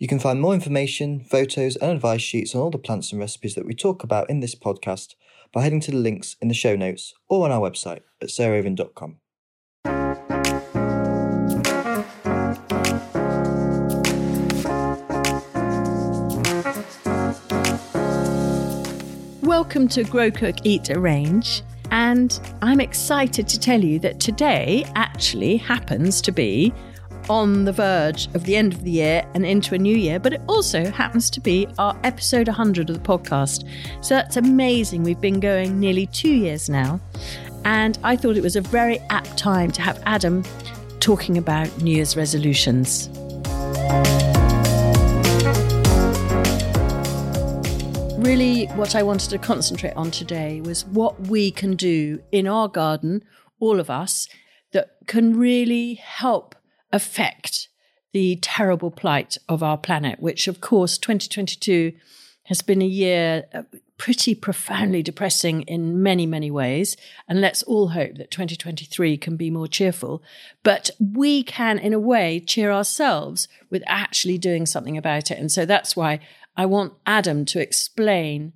You can find more information, photos, and advice sheets on all the plants and recipes that we talk about in this podcast by heading to the links in the show notes or on our website at sarahraven.com. Welcome to Grow Cook Eat Arrange. And I'm excited to tell you that today actually happens to be on the verge of the end of the year and into a new year, but it also happens to be our episode 100 of the podcast. So that's amazing. We've been going nearly two years now. And I thought it was a very apt time to have Adam talking about New Year's resolutions. Really, what I wanted to concentrate on today was what we can do in our garden, all of us, that can really help affect the terrible plight of our planet, which, of course, 2022 has been a year uh, pretty profoundly depressing in many, many ways. And let's all hope that 2023 can be more cheerful. But we can, in a way, cheer ourselves with actually doing something about it. And so that's why I want Adam to explain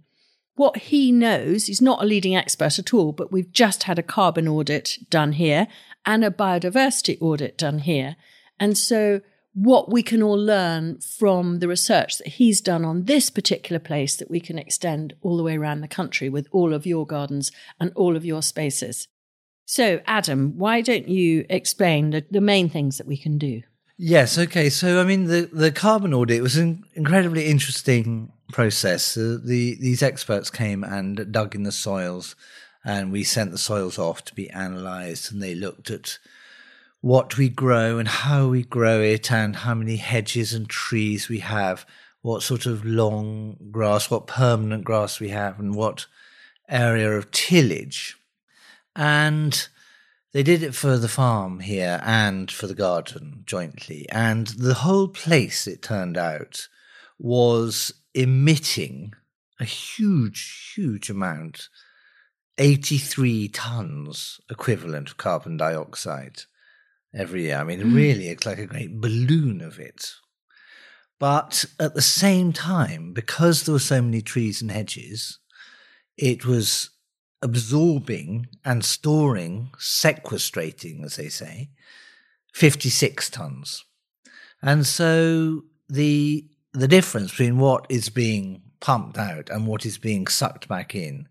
what he knows. He's not a leading expert at all, but we've just had a carbon audit done here and a biodiversity audit done here. And so, what we can all learn from the research that he's done on this particular place that we can extend all the way around the country with all of your gardens and all of your spaces. So, Adam, why don't you explain the, the main things that we can do? Yes. Okay. So, I mean, the, the carbon audit was an incredibly interesting process. Uh, the these experts came and dug in the soils, and we sent the soils off to be analysed, and they looked at what we grow and how we grow it, and how many hedges and trees we have, what sort of long grass, what permanent grass we have, and what area of tillage, and they did it for the farm here and for the garden jointly. And the whole place, it turned out, was emitting a huge, huge amount 83 tons equivalent of carbon dioxide every year. I mean, mm. really, it's like a great balloon of it. But at the same time, because there were so many trees and hedges, it was absorbing and storing, sequestrating, as they say, 56 tons. And so the the difference between what is being pumped out and what is being sucked back in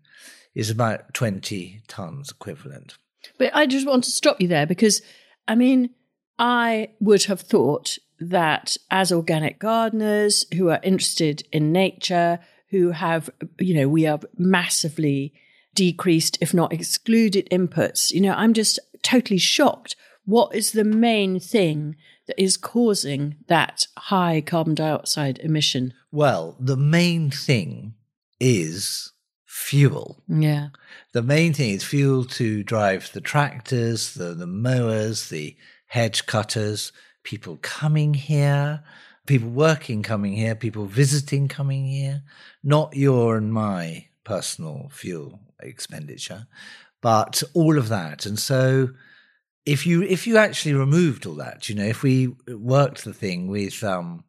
is about 20 tons equivalent. But I just want to stop you there because, I mean, I would have thought that as organic gardeners who are interested in nature, who have, you know, we are massively decreased, if not excluded inputs. You know, I'm just totally shocked. What is the main thing that is causing that high carbon dioxide emission? Well, the main thing is fuel. Yeah. The main thing is fuel to drive the tractors, the, the mowers, the hedge cutters, people coming here, people working coming here, people visiting coming here, not your and my personal fuel expenditure, but all of that. And so if you if you actually removed all that, you know, if we worked the thing with um,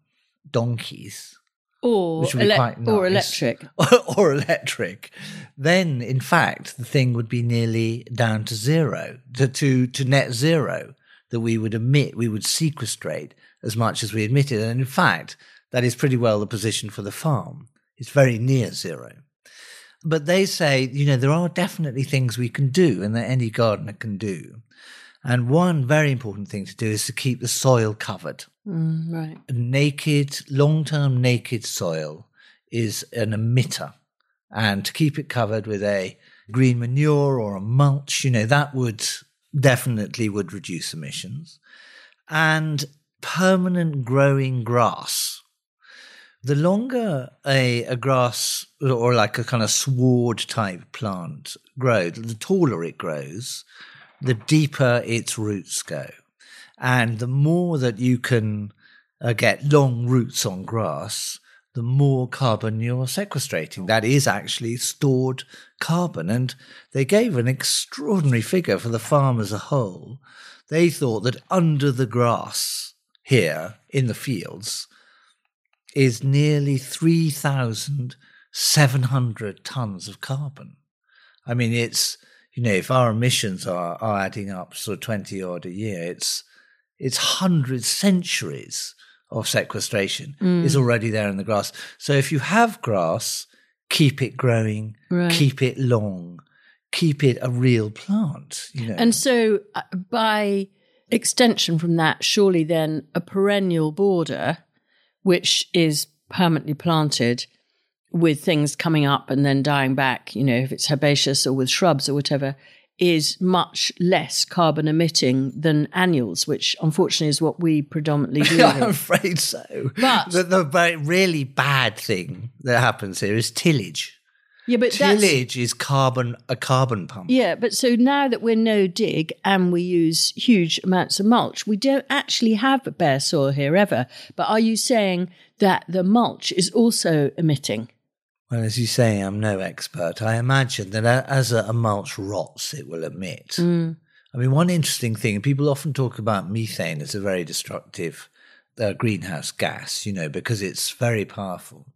donkeys, or ele- nice, or electric, or electric, then in fact the thing would be nearly down to zero, to to, to net zero that we would emit, we would sequestrate as much as we emitted, and in fact that is pretty well the position for the farm. It's very near zero. But they say, you know, there are definitely things we can do and that any gardener can do. And one very important thing to do is to keep the soil covered. Mm, right. Naked, long term naked soil is an emitter. And to keep it covered with a green manure or a mulch, you know, that would definitely would reduce emissions. And permanent growing grass the longer a, a grass or like a kind of sward type plant grows, the taller it grows, the deeper its roots go. And the more that you can uh, get long roots on grass, the more carbon you're sequestrating. That is actually stored carbon. And they gave an extraordinary figure for the farm as a whole. They thought that under the grass here in the fields, is nearly 3,700 tons of carbon. I mean, it's, you know, if our emissions are, are adding up sort of 20 odd a year, it's, it's hundreds, centuries of sequestration is already there in the grass. So if you have grass, keep it growing, Right. keep it long, keep it a real plant, you know. And so, uh, by extension from that, surely then a perennial border, which is permanently planted with things coming up and then dying back, you know, if it's herbaceous or with shrubs or whatever, is much less carbon emitting than annuals, which unfortunately is what we predominantly do. I'm afraid so. But- the, the very really bad thing that happens here is tillage. yeah, but Tillage is carbon a carbon pump. Yeah, but so now that we're no dig and we use huge amounts of mulch, we don't actually have bare soil here ever. But are you saying that the mulch is also emitting? Well, as you say, I'm no expert. I imagine that as a, a mulch rots, it will emit. Mm. I mean, one interesting thing, people often talk about methane as a very destructive uh, greenhouse gas, you know, because it's very powerful.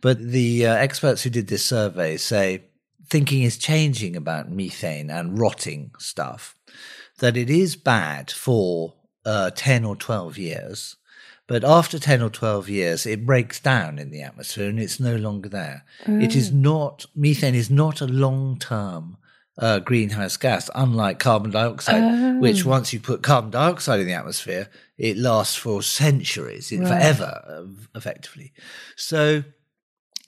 But the uh, experts who did this survey say thinking is changing about methane and rotting stuff, that it is bad for uh, 10 or 12 years. But after 10 or 12 years, it breaks down in the atmosphere and it's no longer there. It is not, methane is not a long term uh, greenhouse gas, unlike carbon dioxide, which once you put carbon dioxide in the atmosphere, it lasts for centuries, it- forever, effectively. So,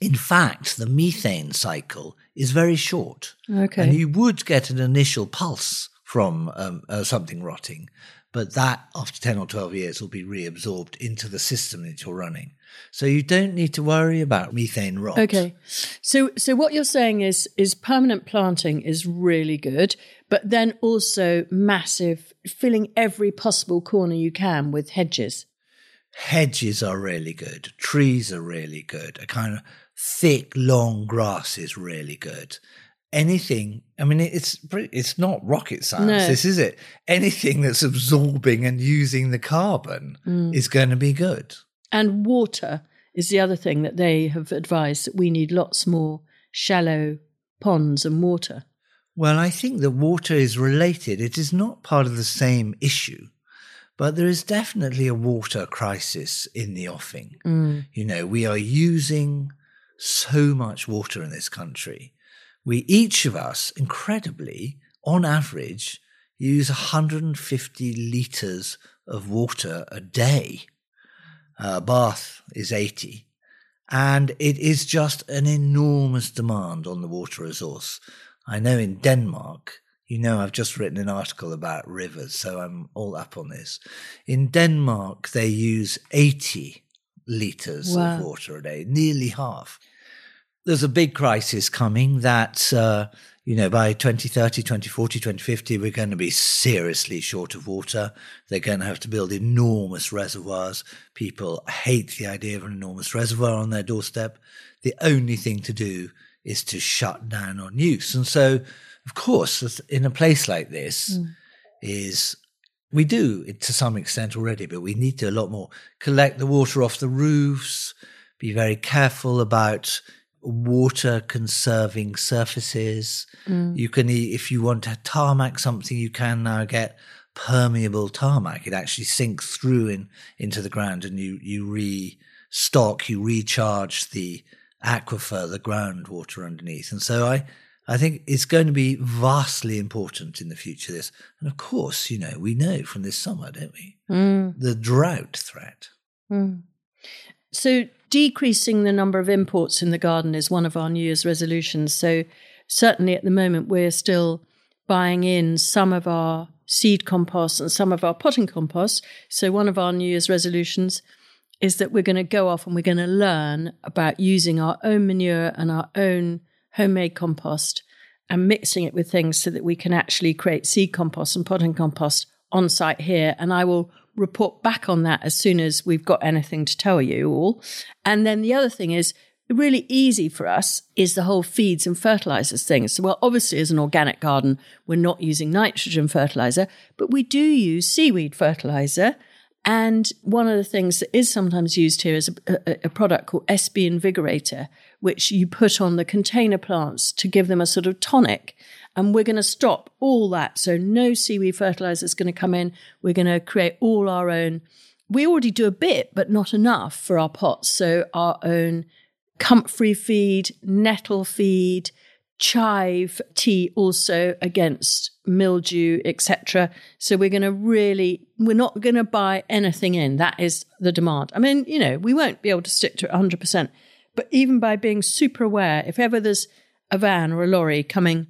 in fact, the methane cycle is very short. Okay. And you would get an initial pulse from um, uh, something rotting, but that after 10 or 12 years will be reabsorbed into the system that you're running. So you don't need to worry about methane rot. Okay. So so what you're saying is is permanent planting is really good, but then also massive filling every possible corner you can with hedges. Hedges are really good. Trees are really good. A kind of thick, long grass is really good. Anything, I mean, it's it's not rocket science, No. this is it. Anything that's absorbing and using the carbon mm. is going to be good. And water is the other thing that they have advised that we need lots more shallow ponds and water. Well, I think that water is related. It is not part of the same issue, but there is definitely a water crisis in the offing. Mm. You know, we are using so much water in this country. We each of us, incredibly, on average, use 150 litres of water a day. Uh, Bath is 80. And it is just an enormous demand on the water resource. I know in Denmark, you know, I've just written an article about rivers, so I'm all up on this. In Denmark, they use 80 litres Wow. of water a day, nearly half. There's a big crisis coming that, uh, you know, by 2030, 2040, 2050, we're going to be seriously short of water. They're going to have to build enormous reservoirs. People hate the idea of an enormous reservoir on their doorstep. The only thing to do is to shut down on use. And so, of course, in a place like this, is we do it to some extent already, but we need to a lot more. Collect the water off the roofs, be very careful about water conserving surfaces. Mm. You can, if you want to tarmac something, you can now get permeable tarmac. It actually sinks through in, into the ground and you, you restock, you recharge the aquifer, the groundwater underneath. And so I, I think it's going to be vastly important in the future. This, and of course, you know, we know from this summer, don't we? Mm. The drought threat. Mm. So, decreasing the number of imports in the garden is one of our New Year's resolutions. So, certainly at the moment, we're still buying in some of our seed compost and some of our potting compost. So, one of our New Year's resolutions is that we're going to go off and we're going to learn about using our own manure and our own homemade compost and mixing it with things so that we can actually create seed compost and potting compost on site here. And I will report back on that as soon as we've got anything to tell you all. And then the other thing is, really easy for us is the whole feeds and fertilizers thing. So, well, obviously, as an organic garden, we're not using nitrogen fertilizer, but we do use seaweed fertilizer And one of the things that is sometimes used here is a, a, a, product called SB Invigorator, which you put on the container plants to give them a sort of tonic. And we're going to stop all that. So no seaweed fertilizer is going to come in. We're going to create all our own. We already do a bit, but not enough for our pots. So our own comfrey feed, nettle feed, chive tea also against mildew, etc. So we're going to really, we're not going to buy anything in. That is the demand. I mean, you know, we won't be able to stick to it 100%, but even by being super aware, if ever there's a van or a lorry coming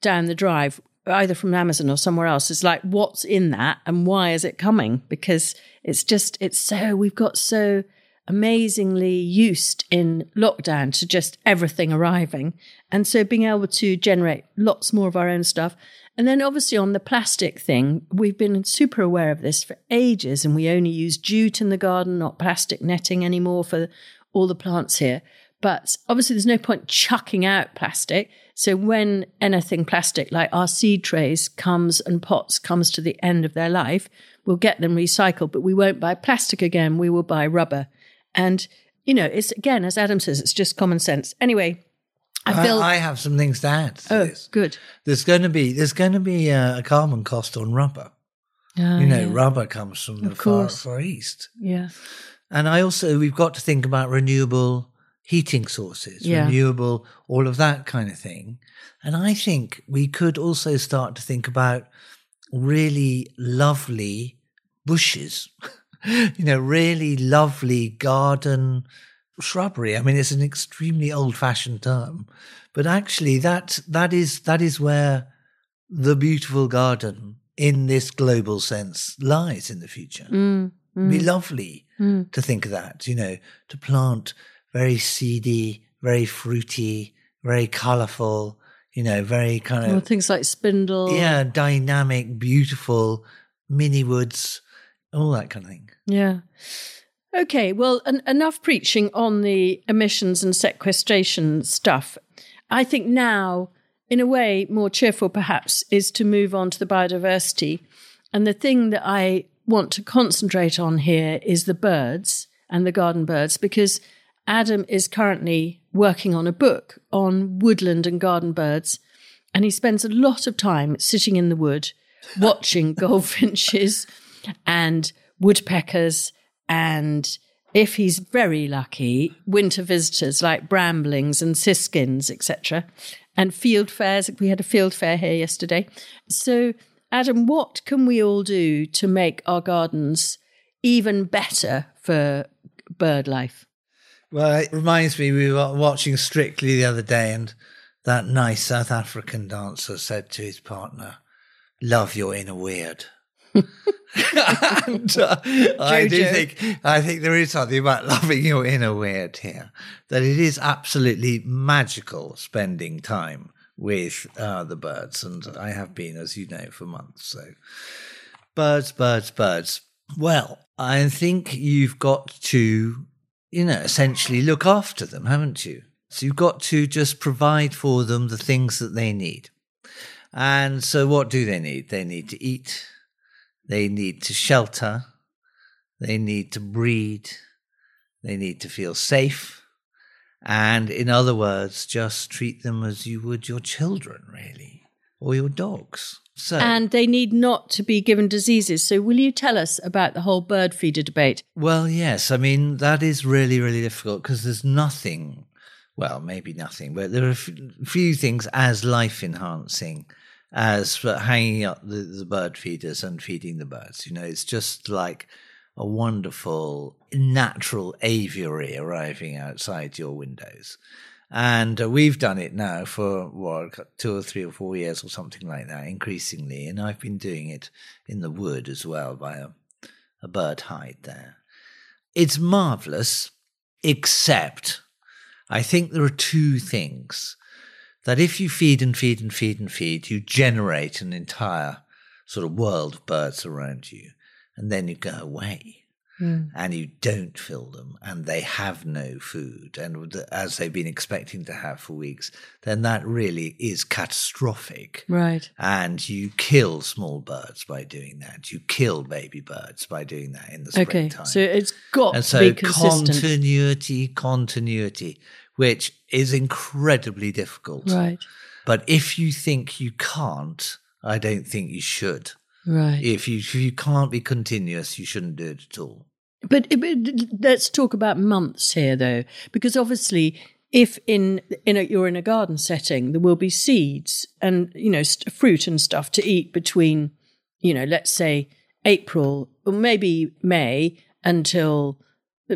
down the drive, either from Amazon or somewhere else, it's like, what's in that and why is it coming? Because it's just, it's so, we've got so, amazingly used in lockdown to just everything arriving. And so being able to generate lots more of our own stuff. And then obviously on the plastic thing, we've been super aware of this for ages and we only use jute in the garden, not plastic netting anymore for all the plants here. But obviously there's no point chucking out plastic. So when anything plastic like our seed trays comes and pots comes to the end of their life, we'll get them recycled, but we won't buy plastic again. We will buy rubber. And, you know, it's again, as Adam says, it's just common sense. Anyway, I feel. I, I have some things to add. To oh, this. good. There's going to be there's going to be a, a carbon cost on rubber. Oh, you know, yeah. rubber comes from the far, far east, Yeah. and I also we've got to think about renewable heating sources, Yeah. renewable, all of that kind of thing. And I think we could also start to think about really lovely bushes, you know, really lovely garden shrubbery. I mean, it's an extremely old-fashioned term, but actually, that that is that is where the beautiful garden, in this global sense, lies in the future. Mm, It'd be mm, lovely mm. to think of that, you know, to plant very seedy, very fruity, very colourful, you know, very kind Well, of things like spindle. yeah, dynamic, beautiful mini woods, all that kind of thing. Yeah. Okay, well, en- enough preaching on the emissions and sequestration stuff. I think now, in a way, more cheerful perhaps, is to move on to the biodiversity. And the thing that I want to concentrate on here is the birds and the garden birds, because Adam is currently working on a book on woodland and garden birds. And he spends a lot of time sitting in the wood watching goldfinches and woodpeckers and if he's very lucky, winter visitors like bramblings and siskins, etc. And fieldfares. We had a fieldfare here yesterday. So, Adam, what can we all do to make our gardens even better for bird life? Well, it reminds me, we were watching Strictly the other day, and that nice South African dancer said to his partner, Love your inner weird. and uh, I do think I think there is something about loving your inner weird here. That it is absolutely magical spending time with uh, the birds, and I have been, as you know, for months. So, birds, birds, birds. Well, I think you've got to, you know, essentially look after them, haven't you? So you've got to just provide for them the things that they need. And so, what do they need? They need to eat, they need to shelter, they need to breed, they need to feel safe. And in other words, just treat them as you would your children, really, or your dogs. So, And they need not to be given diseases. So, will you tell us about the whole bird feeder debate? Well, yes. I mean, that is really, really difficult because there's nothing, well, maybe nothing, but there are a f- few things as life enhancing as for hanging up the, the bird feeders and feeding the birds. You know, it's just like a wonderful natural aviary arriving outside your windows. And uh, we've done it now for what two or three or four years or something like that, increasingly. And I've been doing it in the wood as well by a, a bird hide there. It's marvelous, except I think there are two things that if you feed and feed and feed and feed, you generate an entire sort of world of birds around you, and then you go away. Hmm. and you don't fill them and they have no food and as they've been expecting to have for weeks, then that really is catastrophic. Right. And you kill small birds by doing that. You kill baby birds by doing that in the Okay. springtime. So it's got and to so be consistent. continuity, continuity, which is incredibly difficult. right. But if you think you can't, I don't think you should. Right. If you if you can't be continuous, you shouldn't do it at all. But, but let's talk about months here, though, because obviously, if in in a, you're in a garden setting, there will be seeds and you know st- fruit and stuff to eat between, you know, let's say April or maybe May until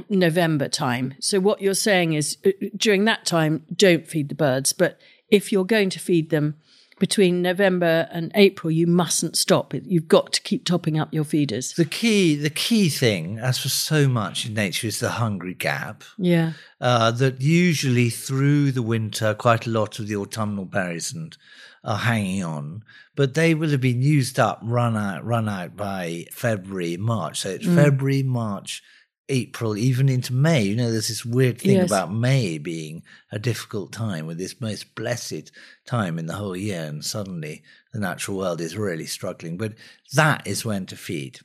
November time. So what you're saying is uh, during that time, don't feed the birds. But if you're going to feed them between November and April, you mustn't stop. You've got to keep topping up your feeders. The key the key thing, as for so much in nature, is the hungry gap. Yeah. uh, that usually through the winter, quite a lot of the autumnal berries and are hanging on, but they will have been used up, run out, run out by February, March. So it's February, March, April, even into May. You know, there's this weird thing Yes. about May being a difficult time with this most blessed time in the whole year, and suddenly the natural world is really struggling. But that is when to feed.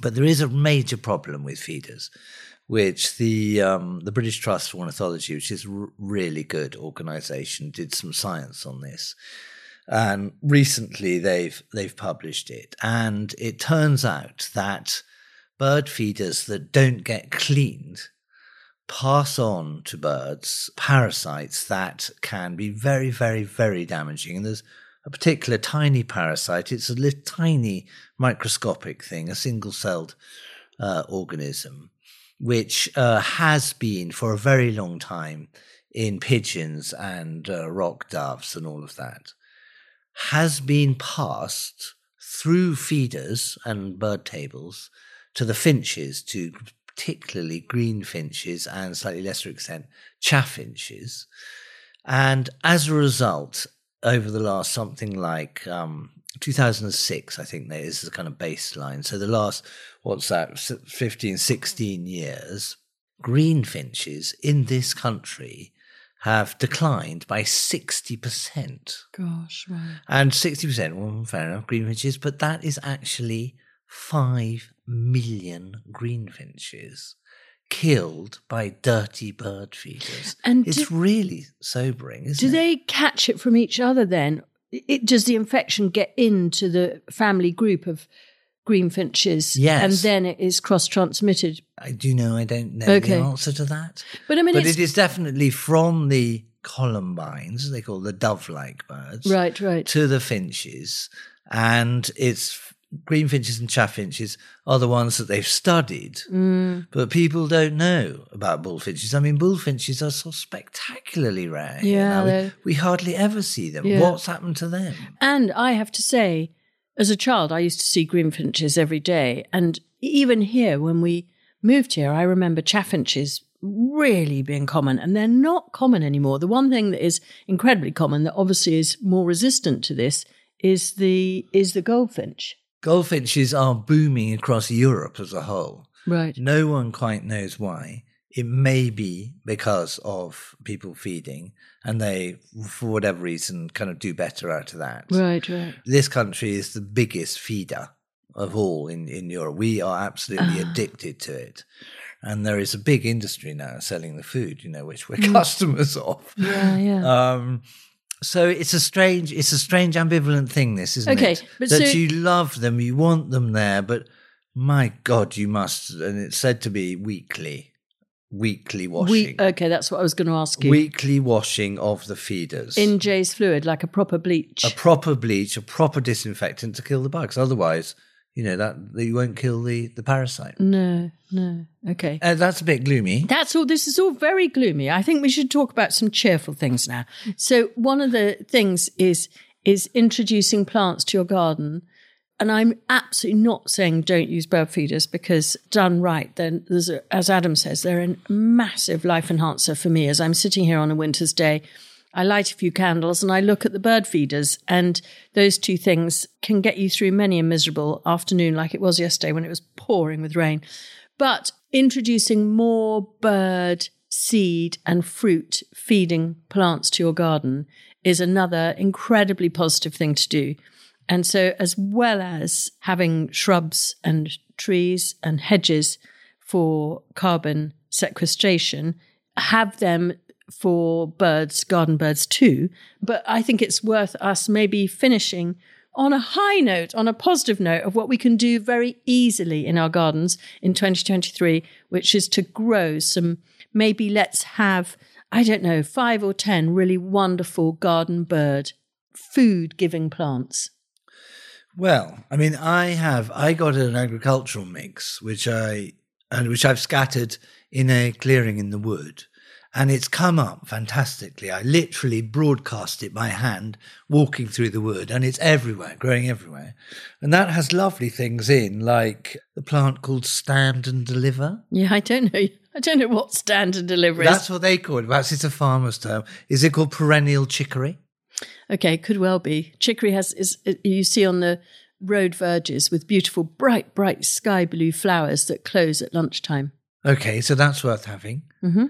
But there is a major problem with feeders, which the um, the British Trust for Ornithology, which is a really good organisation, did some science on this, and recently they've they've published it, and it turns out that bird feeders that don't get cleaned pass on to birds parasites that can be very, very, very damaging. And there's a particular tiny parasite. It's a little tiny microscopic thing, a single celled uh, organism, which uh, has been for a very long time in pigeons and uh, rock doves and all of that, has been passed through feeders and bird tables to the finches, to particularly green finches and slightly lesser extent chaffinches. And as a result, over the last something like um, 2006, I think there is the kind of baseline. So the last, what's that, s- 15, 16 years, green finches in this country have declined by 60%. Gosh, right. And 60%, well, fair enough, greenfinches, but that is actually 5 million greenfinches killed by dirty bird feeders. And it's do- really sobering, isn't Do it? Do they catch it from each other then? It, does the infection get into the family group of greenfinches? Yes. And then it is cross transmitted. I do know, I don't know Okay. the answer to that. But I mean, but it is definitely from the columbines, they call the dove like birds, right, right. to the finches. And it's greenfinches and chaffinches are the ones that they've studied. Mm, But people don't know about bullfinches. I mean, bullfinches are so spectacularly rare. Yeah, we, we hardly ever see them. Yeah. What's happened to them? And I have to say, as a child, I used to see greenfinches every day. And even here, when we moved here, I remember chaffinches really being common, and they're not common anymore. The one thing that is incredibly common, that obviously is more resistant to this, is the is the goldfinch. Goldfinches are booming across Europe as a whole. Right. No one quite knows why. It may be because of people feeding, and they, for whatever reason, kind of do better out of that. Right. Right. This country is the biggest feeder of all in, in Europe. We are absolutely Ah. addicted to it. And there is a big industry now selling the food, you know, which we're customers of. Yeah. Yeah. Um, so it's a strange, it's a strange ambivalent thing. This isn't Okay, it? but that so- you love them, you want them there, but my God, you must. And it's said to be weekly, weekly washing, we, okay, that's what I was going to ask you. weekly washing of the feeders in Jeyes Fluid, like a proper bleach. a proper bleach, a proper disinfectant to kill the bugs. Otherwise, you know that you won't kill the the parasite. no, no. Okay. Uh, that's a bit gloomy. That's all. This is all very gloomy. I think we should talk about some cheerful things now. So one of the things is is introducing plants to your garden. And I'm absolutely not saying don't use bird feeders because done right, then there's a, as Adam says, they're a massive life enhancer for me. As I'm sitting here on a winter's day, I light a few candles and I look at the bird feeders, and those two things can get you through many a miserable afternoon, like it was yesterday when it was pouring with rain. But introducing more bird, seed, and fruit feeding plants to your garden is another incredibly positive thing to do. And so, as well as having shrubs and trees and hedges for carbon sequestration, have them for birds, garden birds too. But I think it's worth us maybe finishing on a high note, on a positive note of what we can do very easily in our gardens in 2023, which is to grow some, maybe let's have, I don't know, five or 10 really wonderful garden bird food giving plants. Well, I mean, I have I got an agricultural mix which I and which I've scattered in a clearing in the wood, and it's come up fantastically. I literally broadcast it by hand, walking through the wood, and it's everywhere, growing everywhere, and that has lovely things in, like the plant called Stand and Deliver. Yeah, I don't know. I don't know what stand and deliver is. That's what they call it. Perhaps it's a farmer's term. Is it called perennial chicory? Okay, could well be. Chicory has is you see on the road verges with beautiful bright, bright sky blue flowers that close at lunchtime. Okay, so that's worth having. Mm-hmm.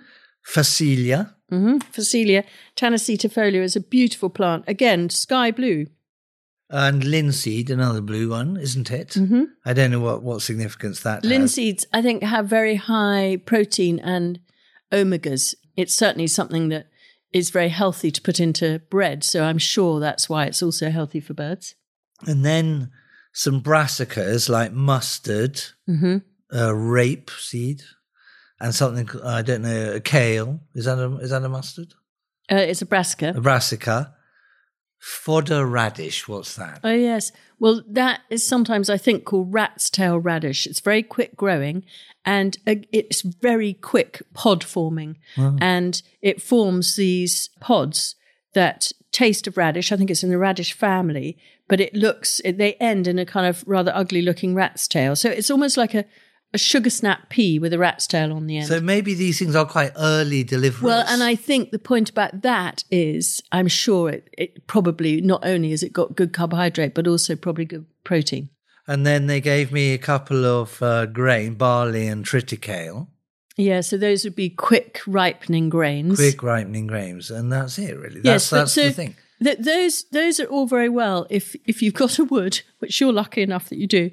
Phacelia. Mm-hmm. Phacelia tanacetifolia is a beautiful plant. Again, sky blue. And linseed, another blue one, isn't it? Mm-hmm. I don't know what, what significance that has. Linseeds, I think, have very high protein and omegas. It's certainly something that is very healthy to put into bread. So I'm sure that's why it's also healthy for birds. And then some brassicas like mustard, Mm-hmm. uh, rape seed, and something I don't know, a kale. Is that a is that a mustard? Uh, it's a brassica. A brassica. Fodder radish. What's that? Oh, yes. Well, that is sometimes, I think, called rat's tail radish. It's very quick growing and uh, it's very quick pod forming. And it forms these pods that taste of radish. I think it's in the radish family, but it looks, it, they end in a kind of rather ugly looking rat's tail. So it's almost like a, a sugar snap pea with a rat's tail on the end. So maybe these things are quite early deliverers. Well, and I think the point about that is, I'm sure it, it probably not only has it got good carbohydrate, but also probably good protein. and then they gave me a couple of uh, grain, barley and triticale, Yeah, so those would be quick ripening grains. quick ripening grains, and that's it. Really, that's yes, that's so the thing. th- those those are all very well if if you've got a wood, which you're lucky enough that you do.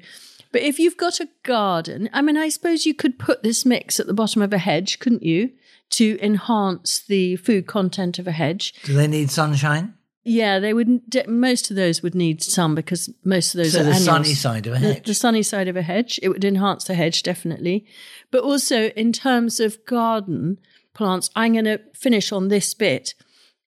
But if you've got a garden, I mean, I suppose you could put this mix at the bottom of a hedge, couldn't you, to enhance the food content of a hedge? Do they need sunshine? Yeah, they would. Most of those would need some because most of those So are the annuals. sunny side of a the, hedge. the sunny side of a hedge. It would enhance the hedge definitely, but also in terms of garden plants, I'm going to finish on this bit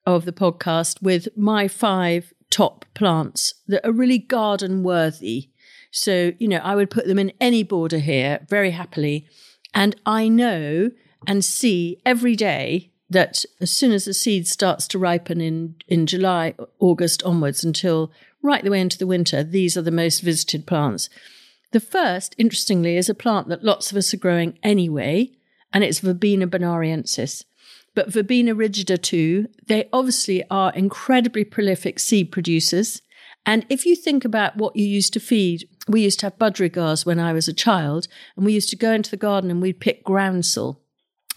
of the podcast with my five top plants that are really garden worthy. So you know, I would put them in any border here very happily, and I know and see every day that as soon as the seed starts to ripen in, in July, August onwards until right the way into the winter, these are the most visited plants. The first, interestingly, is a plant that lots of us are growing anyway, and it's Verbena bonariensis. But Verbena rigida too, they obviously are incredibly prolific seed producers. And if you think about what you used to feed, we used to have budgerigars when I was a child, and we used to go into the garden and we'd pick groundsel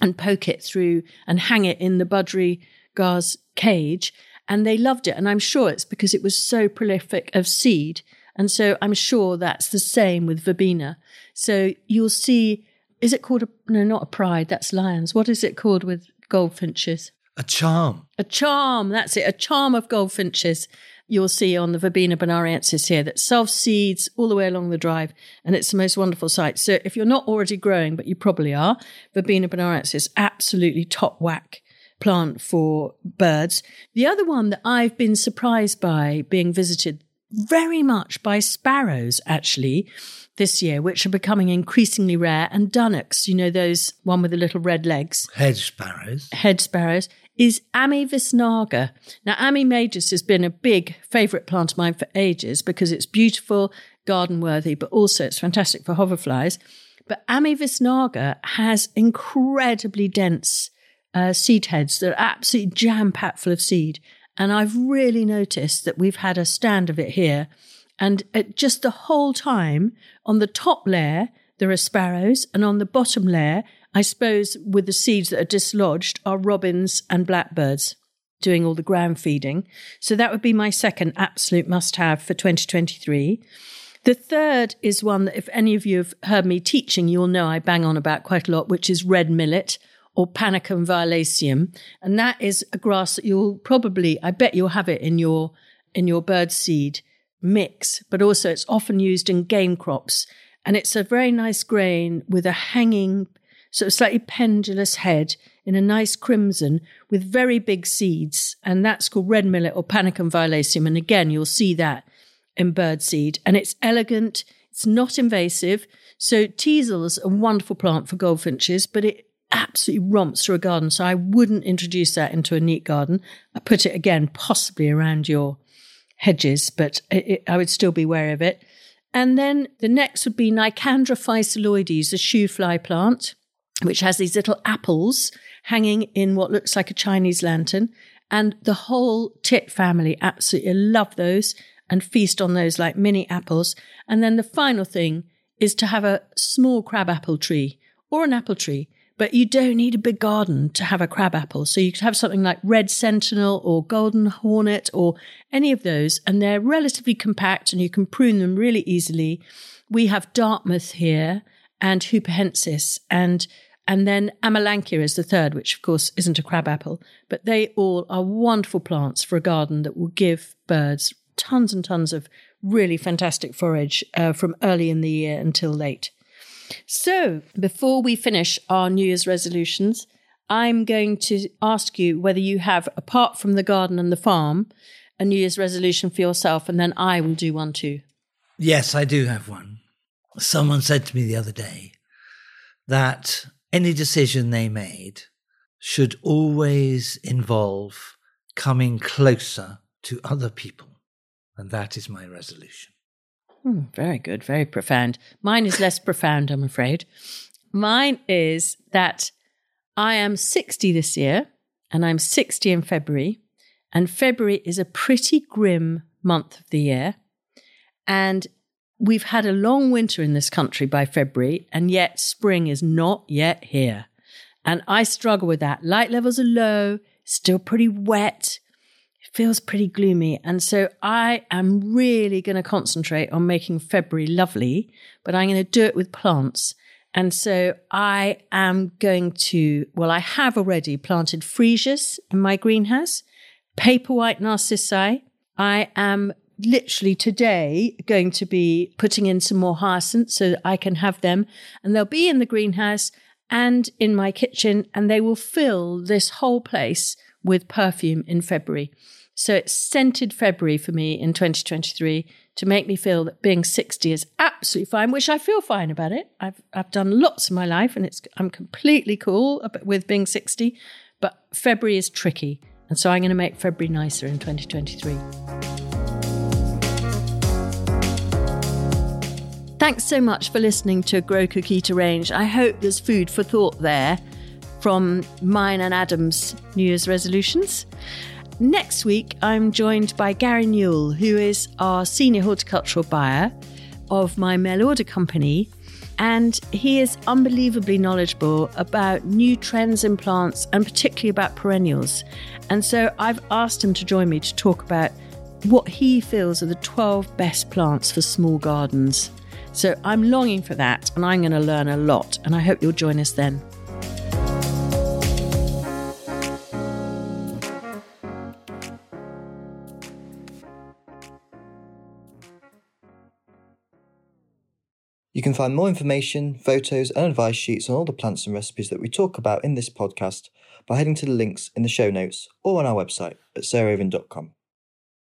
and poke it through and hang it in the budgerigars cage. And they loved it. And I'm sure it's because it was so prolific of seed. And so I'm sure that's the same with verbena. So you'll see, is it called a, no, not a pride, that's lions. What is it called with goldfinches? A charm. A charm, that's it, a charm of goldfinches. You'll see on the Verbena bonariensis here that self seeds all the way along the drive, and it's the most wonderful sight. So if you're not already growing, but you probably are, Verbena bonariensis, absolutely top whack plant for birds. The other one that I've been surprised by being visited very much by sparrows actually this year, which are becoming increasingly rare, and dunnocks, you know, those one with the little red legs Hedge sparrows. head sparrows is Ammi visnaga. Now, Ammi majus has been a big favourite plant of mine for ages because it's beautiful, garden worthy, but also it's fantastic for hoverflies. But Ammi visnaga has incredibly dense uh, seed heads that are absolutely jam packed full of seed. And I've really noticed that we've had a stand of it here. And it, just the whole time on the top layer, there are sparrows, and on the bottom layer, I suppose with the seeds that are dislodged, are robins and blackbirds doing all the ground feeding. So that would be my second absolute must have for 2023. The third is one that, if any of you have heard me teaching, you'll know I bang on about quite a lot, which is red millet or Panicum violaceum. And that is a grass that you'll probably, I bet you'll have it in your, in your bird seed mix, but also it's often used in game crops. And it's a very nice grain with a hanging, sort of slightly pendulous head in a nice crimson with very big seeds. And that's called red millet or Panicum violaceum. And again, you'll see that in birdseed. And it's elegant, it's not invasive. So teasel's a wonderful plant for goldfinches, but it absolutely romps through a garden. So I wouldn't introduce that into a neat garden. I put it again, possibly around your hedges, but it, it, I would still be wary of it. And then the next would be Nicandra physalodes, a shoe fly plant, which has these little apples hanging in what looks like a Chinese lantern. And the whole tit family absolutely love those and feast on those like mini apples. And then the final thing is to have a small crabapple tree or an apple tree, but you don't need a big garden to have a crabapple. So you could have something like red sentinel or golden hornet or any of those, and they're relatively compact and you can prune them really easily. We have Dartmouth here and Hupehensis and and then Amelanchier is the third, which of course isn't a crabapple, but they all are wonderful plants for a garden that will give birds tons and tons of really fantastic forage uh, from early in the year until late. So, before we finish our New Year's resolutions, I'm going to ask you whether you have, apart from the garden and the farm, a New Year's resolution for yourself, and then I will do one too. Yes, I do have one. Someone said to me the other day that any decision they made should always involve coming closer to other people. And that is my resolution. Hmm, very good, very profound. Mine is less profound, I'm afraid. Mine is that I am 60 this year, and I'm 60 in February. And February is a pretty grim month of the year. And we've had a long winter in this country by February, and yet spring is not yet here. And I struggle with that. Light levels are low, still pretty wet, feels pretty gloomy. And so I am really going to concentrate on making February lovely, but I'm going to do it with plants. And so I am going to, well, I have already planted freesias in my greenhouse, paper white narcissi. I am literally today going to be putting in some more hyacinths so I can have them and they'll be in the greenhouse and in my kitchen and they will fill this whole place with perfume in February. So it's scented February for me in 2023 to make me feel that being 60 is absolutely fine, which I feel fine about it. I've I've done lots in my life and it's I'm completely cool with being 60, but February is tricky. And so I'm going to make February nicer in 2023. Thanks so much for listening to Grow Cook Eat Arrange. I hope there's food for thought there from mine and Adam's New Year's resolutions. Next week, I'm joined by Gary Newell, who is our senior horticultural buyer of my mail order company. And he is unbelievably knowledgeable about new trends in plants and particularly about perennials. And so I've asked him to join me to talk about what he feels are the 12 best plants for small gardens. So I'm longing for that and I'm going to learn a lot. And I hope you'll join us then. You can find more information, photos, and advice sheets on all the plants and recipes that we talk about in this podcast by heading to the links in the show notes or on our website at sarahraven.com.